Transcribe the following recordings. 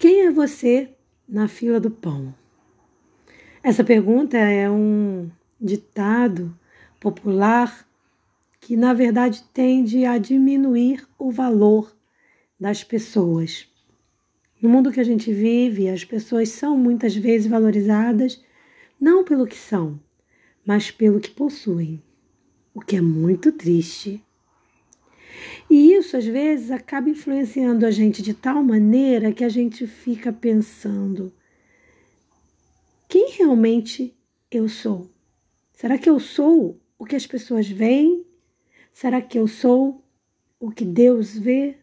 Quem é você na fila do pão? Essa pergunta é um ditado popular que, na verdade, tende a diminuir o valor das pessoas. No mundo que a gente vive, as pessoas são muitas vezes valorizadas não pelo que são, mas pelo que possuem, o que é muito triste. E isso às vezes acaba influenciando a gente de tal maneira que a gente fica pensando: quem realmente eu sou? Será que eu sou o que as pessoas veem? Será que eu sou o que Deus vê?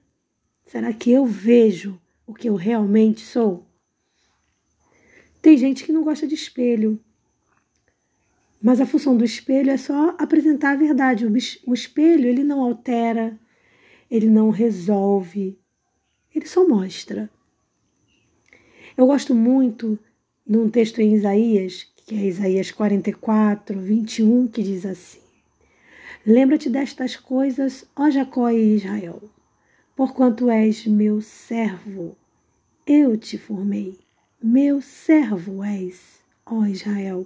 Será que eu vejo o que eu realmente sou? Tem gente que não gosta de espelho, mas a função do espelho é só apresentar a verdade. O espelho ele não altera, ele não resolve, ele só mostra. Eu gosto muito de um texto em Isaías, que é Isaías 44, 21, que diz assim: Lembra-te destas coisas, ó Jacó e Israel porquanto és meu servo, eu te formei, meu servo és, ó Israel,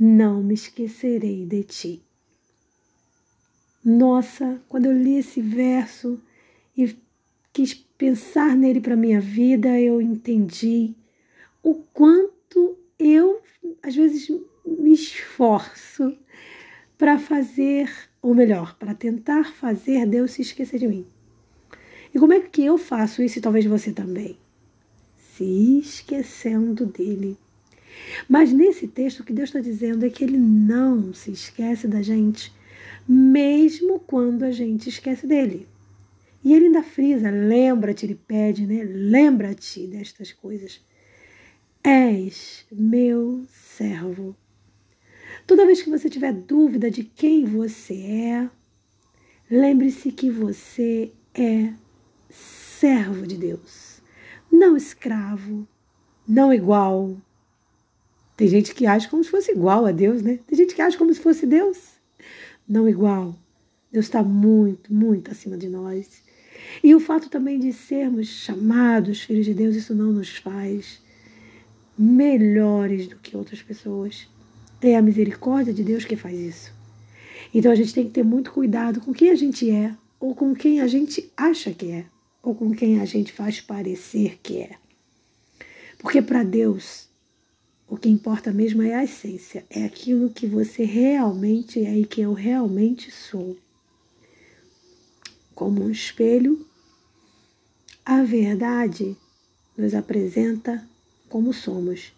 não me esquecerei de ti. Nossa, quando eu li esse verso e quis pensar nele para minha vida, eu entendi o quanto eu às vezes me esforço para fazer, ou melhor, para tentar fazer Deus se esquecer de mim. E como é que eu faço isso e talvez você também? Se esquecendo dele. Mas nesse texto o que Deus está dizendo é que ele não se esquece da gente, mesmo quando a gente esquece dele. E ele ainda frisa, lembra-te, ele pede, né? Lembra-te destas coisas. És meu servo. Toda vez que você tiver dúvida de quem você é, lembre-se que você é servo de Deus, não escravo, não igual. Tem gente que age como se fosse igual a Deus, né? Tem gente que age como se fosse Deus, não igual. Deus está muito, muito acima de nós. E o fato também de sermos chamados filhos de Deus, isso não nos faz melhores do que outras pessoas. É a misericórdia de Deus que faz isso. Então a gente tem que ter muito cuidado com quem a gente é ou com quem a gente acha que é ou com quem a gente faz parecer que é. Porque para Deus, o que importa mesmo é a essência, é aquilo que você realmente é e que eu realmente sou. Como um espelho, a verdade nos apresenta como somos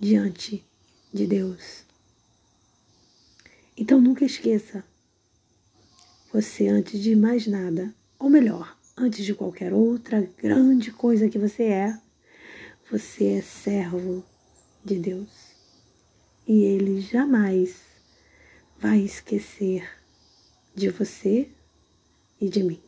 diante de Deus. Então nunca esqueça, você antes de mais nada, ou melhor, antes de qualquer outra grande coisa que você é, você é servo de Deus. E Ele jamais vai esquecer de você e de mim.